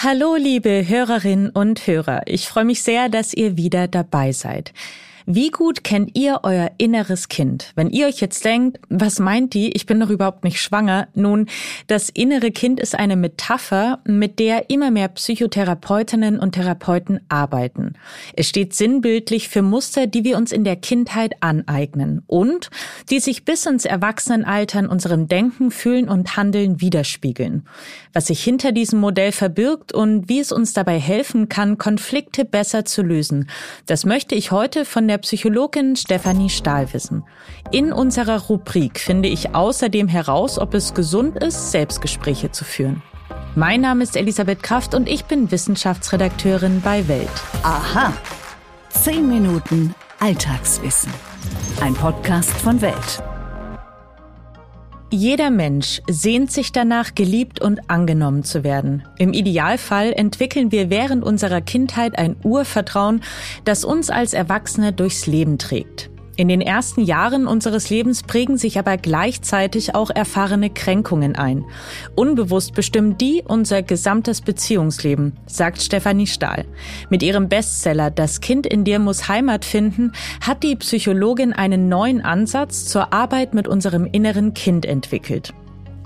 Hallo, liebe Hörerinnen und Hörer. Ich freue mich sehr, dass ihr wieder dabei seid. Wie gut kennt ihr euer inneres Kind? Wenn ihr euch jetzt denkt, was meint die? Ich bin doch überhaupt nicht schwanger. Nun, das innere Kind ist eine Metapher, mit der immer mehr Psychotherapeutinnen und Therapeuten arbeiten. Es steht sinnbildlich für Muster, die wir uns in der Kindheit aneignen und die sich bis ins Erwachsenenalter in unserem Denken, Fühlen und Handeln widerspiegeln. Was sich hinter diesem Modell verbirgt und wie es uns dabei helfen kann, Konflikte besser zu lösen. Das möchte ich heute von der Psychologin Stefanie Stahl wissen. In unserer Rubrik finde ich außerdem heraus, ob es gesund ist, Selbstgespräche zu führen. Mein Name ist Elisabeth Kraft und ich bin Wissenschaftsredakteurin bei Welt. Aha. Zehn Minuten Alltagswissen. Ein Podcast von Welt. Jeder Mensch sehnt sich danach, geliebt und angenommen zu werden. Im Idealfall entwickeln wir während unserer Kindheit ein Urvertrauen, das uns als Erwachsene durchs Leben trägt. In den ersten Jahren unseres Lebens prägen sich aber gleichzeitig auch erfahrene Kränkungen ein. Unbewusst bestimmen die unser gesamtes Beziehungsleben, sagt Stefanie Stahl. Mit ihrem Bestseller Das Kind in dir muss Heimat finden, hat die Psychologin einen neuen Ansatz zur Arbeit mit unserem inneren Kind entwickelt.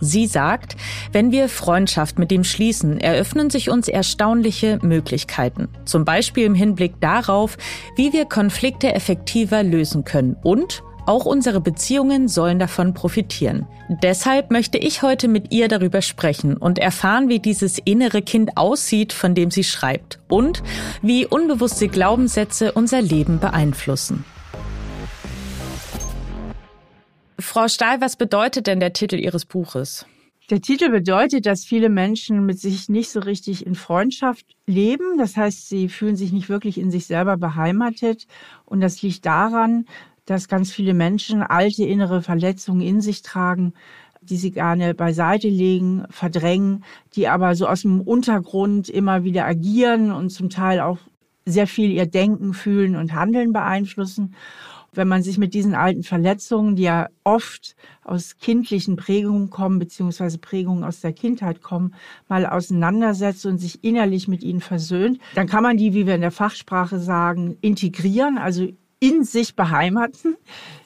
Sie sagt, wenn wir Freundschaft mit ihm schließen, eröffnen sich uns erstaunliche Möglichkeiten. Zum Beispiel im Hinblick darauf, wie wir Konflikte effektiver lösen können und auch unsere Beziehungen sollen davon profitieren. Deshalb möchte ich heute mit ihr darüber sprechen und erfahren, wie dieses innere Kind aussieht, von dem sie schreibt und wie unbewusste Glaubenssätze unser Leben beeinflussen. Frau Stahl, was bedeutet denn der Titel Ihres Buches? Der Titel bedeutet, dass viele Menschen mit sich nicht so richtig in Freundschaft leben. Das heißt, sie fühlen sich nicht wirklich in sich selber beheimatet. Und das liegt daran, dass ganz viele Menschen alte innere Verletzungen in sich tragen, die sie gerne beiseite legen, verdrängen, die aber so aus dem Untergrund immer wieder agieren und zum Teil auch sehr viel ihr Denken, Fühlen und Handeln beeinflussen wenn man sich mit diesen alten Verletzungen, die ja oft aus kindlichen Prägungen kommen, beziehungsweise Prägungen aus der Kindheit kommen, mal auseinandersetzt und sich innerlich mit ihnen versöhnt, dann kann man die, wie wir in der Fachsprache sagen, integrieren, also in sich beheimaten,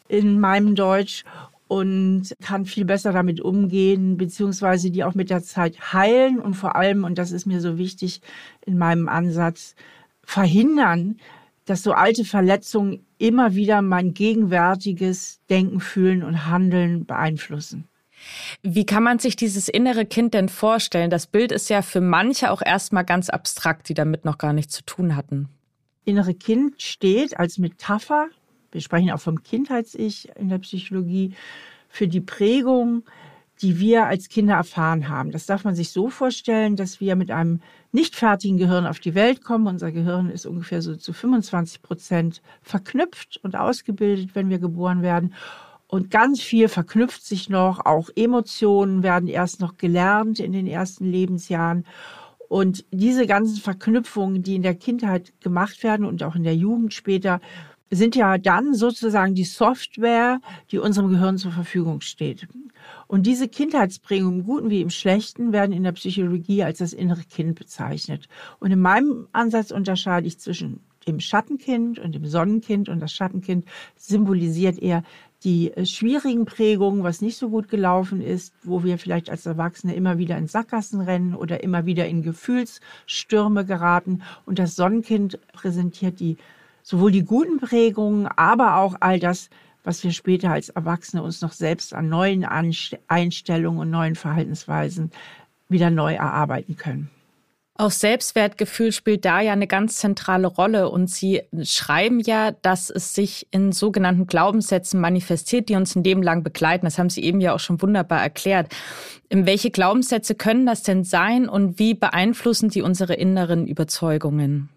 in meinem Deutsch, und kann viel besser damit umgehen, beziehungsweise die auch mit der Zeit heilen und vor allem, und das ist mir so wichtig in meinem Ansatz, verhindern, dass so alte Verletzungen immer wieder mein gegenwärtiges Denken, Fühlen und Handeln beeinflussen. Wie kann man sich dieses innere Kind denn vorstellen? Das Bild ist ja für manche auch erstmal ganz abstrakt, die damit noch gar nichts zu tun hatten. Innere Kind steht als Metapher, wir sprechen auch vom Kindheits-Ich in der Psychologie, für die Prägung die wir als Kinder erfahren haben. Das darf man sich so vorstellen, dass wir mit einem nicht fertigen Gehirn auf die Welt kommen. Unser Gehirn ist ungefähr so zu 25 Prozent verknüpft und ausgebildet, wenn wir geboren werden. Und ganz viel verknüpft sich noch. Auch Emotionen werden erst noch gelernt in den ersten Lebensjahren. Und diese ganzen Verknüpfungen, die in der Kindheit gemacht werden und auch in der Jugend später, sind ja dann sozusagen die Software, die unserem Gehirn zur Verfügung steht. Und diese Kindheitsprägungen im Guten wie im Schlechten werden in der Psychologie als das innere Kind bezeichnet. Und in meinem Ansatz unterscheide ich zwischen dem Schattenkind und dem Sonnenkind. Und das Schattenkind symbolisiert eher die äh, schwierigen Prägungen, was nicht so gut gelaufen ist, wo wir vielleicht als Erwachsene immer wieder in Sackgassen rennen oder immer wieder in Gefühlsstürme geraten. Und das Sonnenkind präsentiert die sowohl die guten Prägungen, aber auch all das, was wir später als Erwachsene uns noch selbst an neuen Einstellungen und neuen Verhaltensweisen wieder neu erarbeiten können. Auch Selbstwertgefühl spielt da ja eine ganz zentrale Rolle und Sie schreiben ja, dass es sich in sogenannten Glaubenssätzen manifestiert, die uns ein Leben lang begleiten. Das haben Sie eben ja auch schon wunderbar erklärt. Welche Glaubenssätze können das denn sein und wie beeinflussen die unsere inneren Überzeugungen?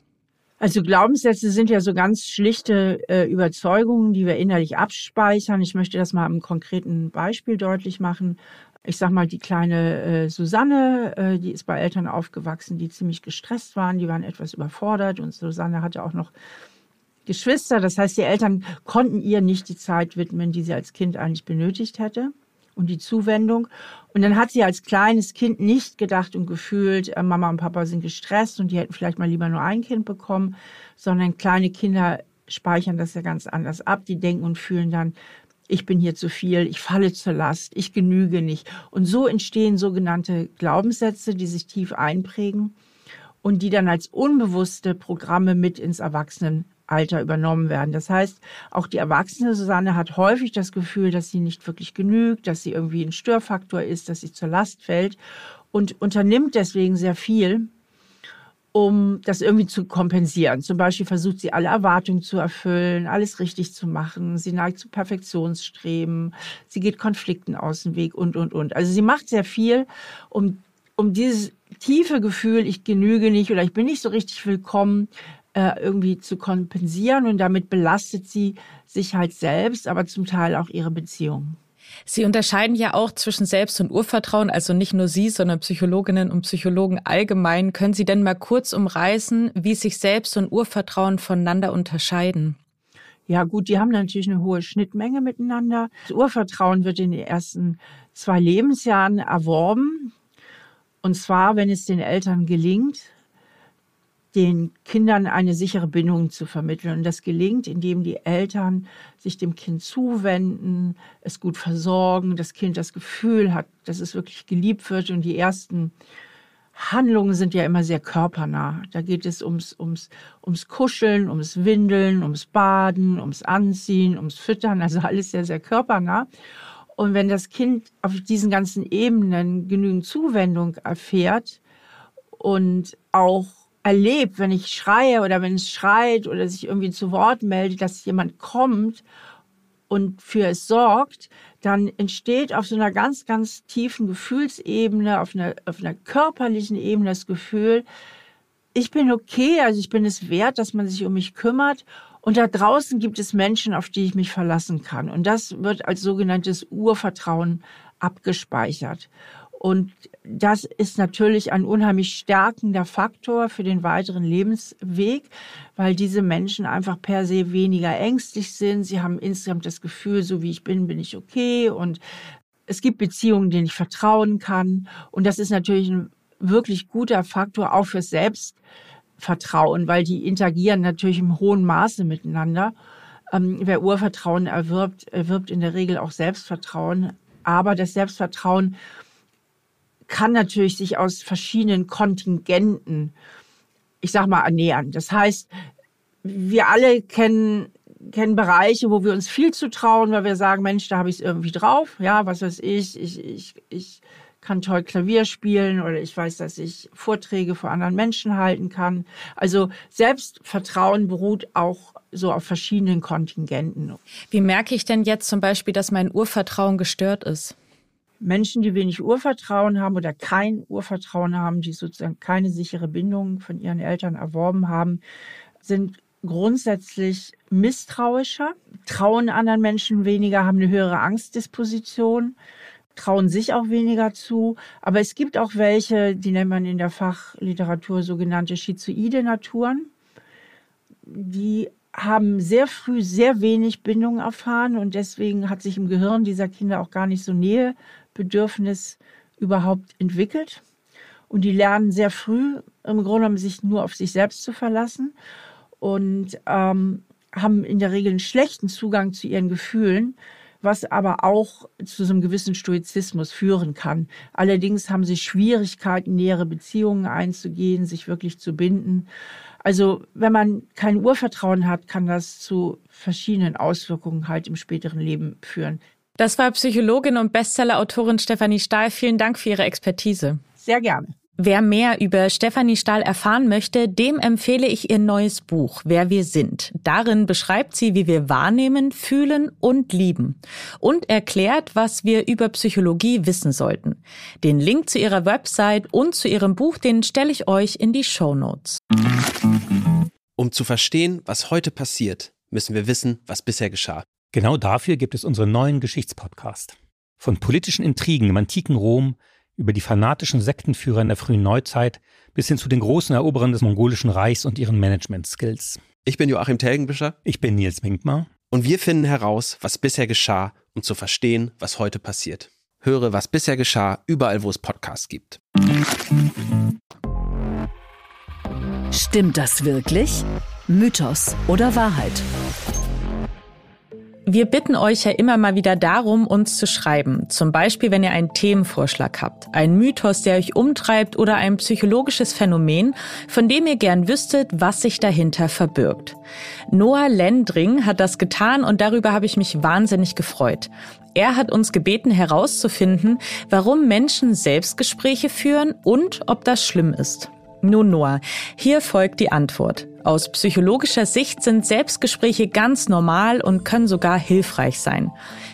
Also Glaubenssätze sind ja so ganz schlichte äh, Überzeugungen, die wir innerlich abspeichern. Ich möchte das mal am konkreten Beispiel deutlich machen. Ich sag mal, die kleine äh, Susanne, äh, die ist bei Eltern aufgewachsen, die ziemlich gestresst waren, die waren etwas überfordert und Susanne hatte auch noch Geschwister. Das heißt, die Eltern konnten ihr nicht die Zeit widmen, die sie als Kind eigentlich benötigt hätte. Und die Zuwendung. Und dann hat sie als kleines Kind nicht gedacht und gefühlt, äh, Mama und Papa sind gestresst und die hätten vielleicht mal lieber nur ein Kind bekommen, sondern kleine Kinder speichern das ja ganz anders ab. Die denken und fühlen dann, ich bin hier zu viel, ich falle zur Last, ich genüge nicht. Und so entstehen sogenannte Glaubenssätze, die sich tief einprägen und die dann als unbewusste Programme mit ins Erwachsenenalter übernommen werden. Das heißt, auch die erwachsene Susanne hat häufig das Gefühl, dass sie nicht wirklich genügt, dass sie irgendwie ein Störfaktor ist, dass sie zur Last fällt und unternimmt deswegen sehr viel, um das irgendwie zu kompensieren. Zum Beispiel versucht sie alle Erwartungen zu erfüllen, alles richtig zu machen. Sie neigt zu Perfektionsstreben. Sie geht Konflikten aus dem Weg und, und, und. Also sie macht sehr viel, um, um dieses tiefe Gefühl, ich genüge nicht oder ich bin nicht so richtig willkommen, äh, irgendwie zu kompensieren. Und damit belastet sie sich halt selbst, aber zum Teil auch ihre Beziehungen. Sie unterscheiden ja auch zwischen Selbst- und Urvertrauen, also nicht nur Sie, sondern Psychologinnen und Psychologen allgemein. Können Sie denn mal kurz umreißen, wie sich Selbst- und Urvertrauen voneinander unterscheiden? Ja gut, die haben natürlich eine hohe Schnittmenge miteinander. Das Urvertrauen wird in den ersten zwei Lebensjahren erworben. Und zwar, wenn es den Eltern gelingt, den Kindern eine sichere Bindung zu vermitteln. Und das gelingt, indem die Eltern sich dem Kind zuwenden, es gut versorgen, das Kind das Gefühl hat, dass es wirklich geliebt wird. Und die ersten Handlungen sind ja immer sehr körpernah. Da geht es ums, ums, ums Kuscheln, ums Windeln, ums Baden, ums Anziehen, ums Füttern, also alles sehr, sehr körpernah. Und wenn das Kind auf diesen ganzen Ebenen genügend Zuwendung erfährt und auch erlebt, wenn ich schreie oder wenn es schreit oder sich irgendwie zu Wort meldet, dass jemand kommt und für es sorgt, dann entsteht auf so einer ganz, ganz tiefen Gefühlsebene, auf einer, auf einer körperlichen Ebene das Gefühl, ich bin okay, also ich bin es wert, dass man sich um mich kümmert. Und da draußen gibt es Menschen, auf die ich mich verlassen kann. Und das wird als sogenanntes Urvertrauen abgespeichert. Und das ist natürlich ein unheimlich stärkender Faktor für den weiteren Lebensweg, weil diese Menschen einfach per se weniger ängstlich sind. Sie haben insgesamt das Gefühl, so wie ich bin, bin ich okay. Und es gibt Beziehungen, denen ich vertrauen kann. Und das ist natürlich ein wirklich guter Faktor auch fürs Selbstvertrauen, weil die interagieren natürlich im hohen Maße miteinander. Ähm, wer Urvertrauen erwirbt, erwirbt in der Regel auch Selbstvertrauen. Aber das Selbstvertrauen kann natürlich sich aus verschiedenen Kontingenten, ich sag mal, ernähren. Das heißt, wir alle kennen kennen Bereiche, wo wir uns viel zutrauen, weil wir sagen, Mensch, da habe ich es irgendwie drauf. Ja, was weiß ich, ich, ich, ich kann toll Klavier spielen oder ich weiß, dass ich Vorträge vor anderen Menschen halten kann. Also Selbstvertrauen beruht auch so auf verschiedenen Kontingenten. Wie merke ich denn jetzt zum Beispiel, dass mein Urvertrauen gestört ist? Menschen, die wenig Urvertrauen haben oder kein Urvertrauen haben, die sozusagen keine sichere Bindung von ihren Eltern erworben haben, sind grundsätzlich misstrauischer, trauen anderen Menschen weniger, haben eine höhere Angstdisposition, trauen sich auch weniger zu. Aber es gibt auch welche, die nennt man in der Fachliteratur sogenannte schizoide Naturen, die haben sehr früh sehr wenig Bindung erfahren und deswegen hat sich im Gehirn dieser Kinder auch gar nicht so Nähe Bedürfnis überhaupt entwickelt. Und die lernen sehr früh im Grunde genommen sich nur auf sich selbst zu verlassen und ähm, haben in der Regel einen schlechten Zugang zu ihren Gefühlen, was aber auch zu so einem gewissen Stoizismus führen kann. Allerdings haben sie Schwierigkeiten, nähere Beziehungen einzugehen, sich wirklich zu binden. Also wenn man kein Urvertrauen hat, kann das zu verschiedenen Auswirkungen halt im späteren Leben führen. Das war Psychologin und Bestsellerautorin Stefanie Stahl. Vielen Dank für Ihre Expertise. Sehr gerne. Wer mehr über Stefanie Stahl erfahren möchte, dem empfehle ich ihr neues Buch Wer wir sind. Darin beschreibt sie, wie wir wahrnehmen, fühlen und lieben und erklärt, was wir über Psychologie wissen sollten. Den Link zu ihrer Website und zu ihrem Buch, den stelle ich euch in die Show Notes. Um zu verstehen, was heute passiert, müssen wir wissen, was bisher geschah. Genau dafür gibt es unseren neuen Geschichtspodcast. Von politischen Intrigen im antiken Rom über die fanatischen Sektenführer in der frühen Neuzeit bis hin zu den großen Eroberern des mongolischen Reichs und ihren Management-Skills. Ich bin Joachim Telgenbischer. Ich bin Nils Winkmar. Und wir finden heraus, was bisher geschah, um zu verstehen, was heute passiert. Höre, was bisher geschah, überall, wo es Podcasts gibt. Stimmt das wirklich? Mythos oder Wahrheit? Wir bitten euch ja immer mal wieder darum, uns zu schreiben. Zum Beispiel, wenn ihr einen Themenvorschlag habt, einen Mythos, der euch umtreibt oder ein psychologisches Phänomen, von dem ihr gern wüsstet, was sich dahinter verbirgt. Noah Lendring hat das getan und darüber habe ich mich wahnsinnig gefreut. Er hat uns gebeten herauszufinden, warum Menschen Selbstgespräche führen und ob das schlimm ist. Nun Noah, hier folgt die Antwort. Aus psychologischer Sicht sind Selbstgespräche ganz normal und können sogar hilfreich sein.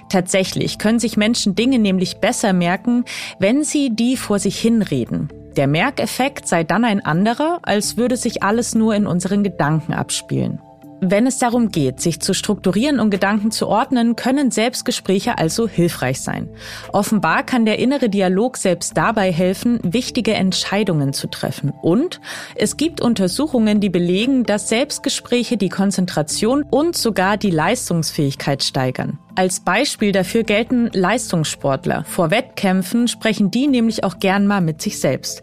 Tatsächlich können sich Menschen Dinge nämlich besser merken, wenn sie die vor sich hinreden. Der Merkeffekt sei dann ein anderer, als würde sich alles nur in unseren Gedanken abspielen. Wenn es darum geht, sich zu strukturieren und Gedanken zu ordnen, können Selbstgespräche also hilfreich sein. Offenbar kann der innere Dialog selbst dabei helfen, wichtige Entscheidungen zu treffen. Und es gibt Untersuchungen, die belegen, dass Selbstgespräche die Konzentration und sogar die Leistungsfähigkeit steigern. Als Beispiel dafür gelten Leistungssportler. Vor Wettkämpfen sprechen die nämlich auch gern mal mit sich selbst.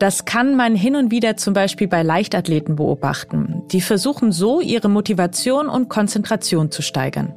Das kann man hin und wieder zum Beispiel bei Leichtathleten beobachten. Die versuchen so, ihre Motivation und Konzentration zu steigern.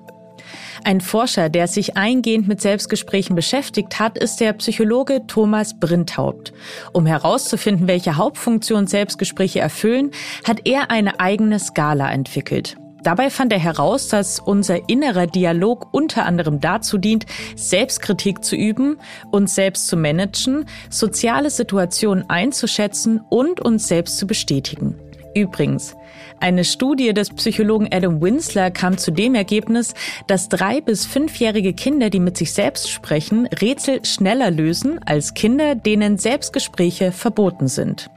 Ein Forscher, der sich eingehend mit Selbstgesprächen beschäftigt hat, ist der Psychologe Thomas Brinthaupt. Um herauszufinden, welche Hauptfunktion Selbstgespräche erfüllen, hat er eine eigene Skala entwickelt. Dabei fand er heraus, dass unser innerer Dialog unter anderem dazu dient, Selbstkritik zu üben, uns selbst zu managen, soziale Situationen einzuschätzen und uns selbst zu bestätigen. Übrigens, eine Studie des Psychologen Adam Winsler kam zu dem Ergebnis, dass drei- bis fünfjährige Kinder, die mit sich selbst sprechen, Rätsel schneller lösen als Kinder, denen Selbstgespräche verboten sind.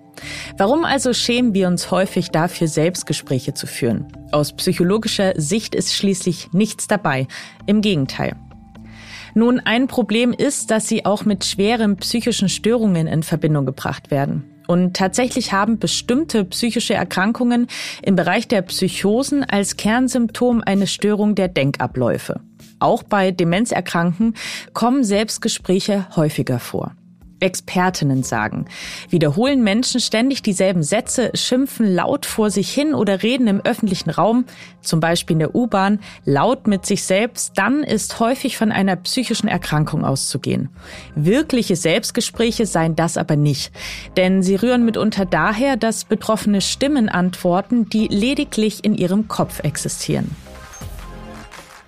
Warum also schämen wir uns häufig dafür, Selbstgespräche zu führen? Aus psychologischer Sicht ist schließlich nichts dabei. Im Gegenteil. Nun, ein Problem ist, dass sie auch mit schweren psychischen Störungen in Verbindung gebracht werden. Und tatsächlich haben bestimmte psychische Erkrankungen im Bereich der Psychosen als Kernsymptom eine Störung der Denkabläufe. Auch bei Demenzerkranken kommen Selbstgespräche häufiger vor. Expertinnen sagen. Wiederholen Menschen ständig dieselben Sätze, schimpfen laut vor sich hin oder reden im öffentlichen Raum, zum Beispiel in der U-Bahn, laut mit sich selbst, dann ist häufig von einer psychischen Erkrankung auszugehen. Wirkliche Selbstgespräche seien das aber nicht, denn sie rühren mitunter daher, dass betroffene Stimmen antworten, die lediglich in ihrem Kopf existieren.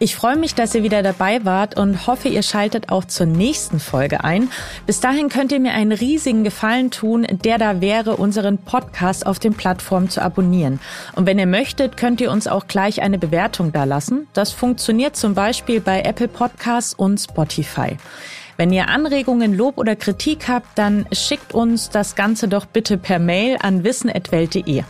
Ich freue mich, dass ihr wieder dabei wart und hoffe, ihr schaltet auch zur nächsten Folge ein. Bis dahin könnt ihr mir einen riesigen Gefallen tun, der da wäre, unseren Podcast auf den Plattformen zu abonnieren. Und wenn ihr möchtet, könnt ihr uns auch gleich eine Bewertung da lassen. Das funktioniert zum Beispiel bei Apple Podcasts und Spotify. Wenn ihr Anregungen, Lob oder Kritik habt, dann schickt uns das Ganze doch bitte per Mail an wissen.welt.de.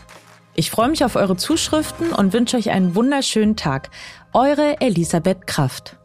Ich freue mich auf eure Zuschriften und wünsche euch einen wunderschönen Tag. Eure Elisabeth Kraft.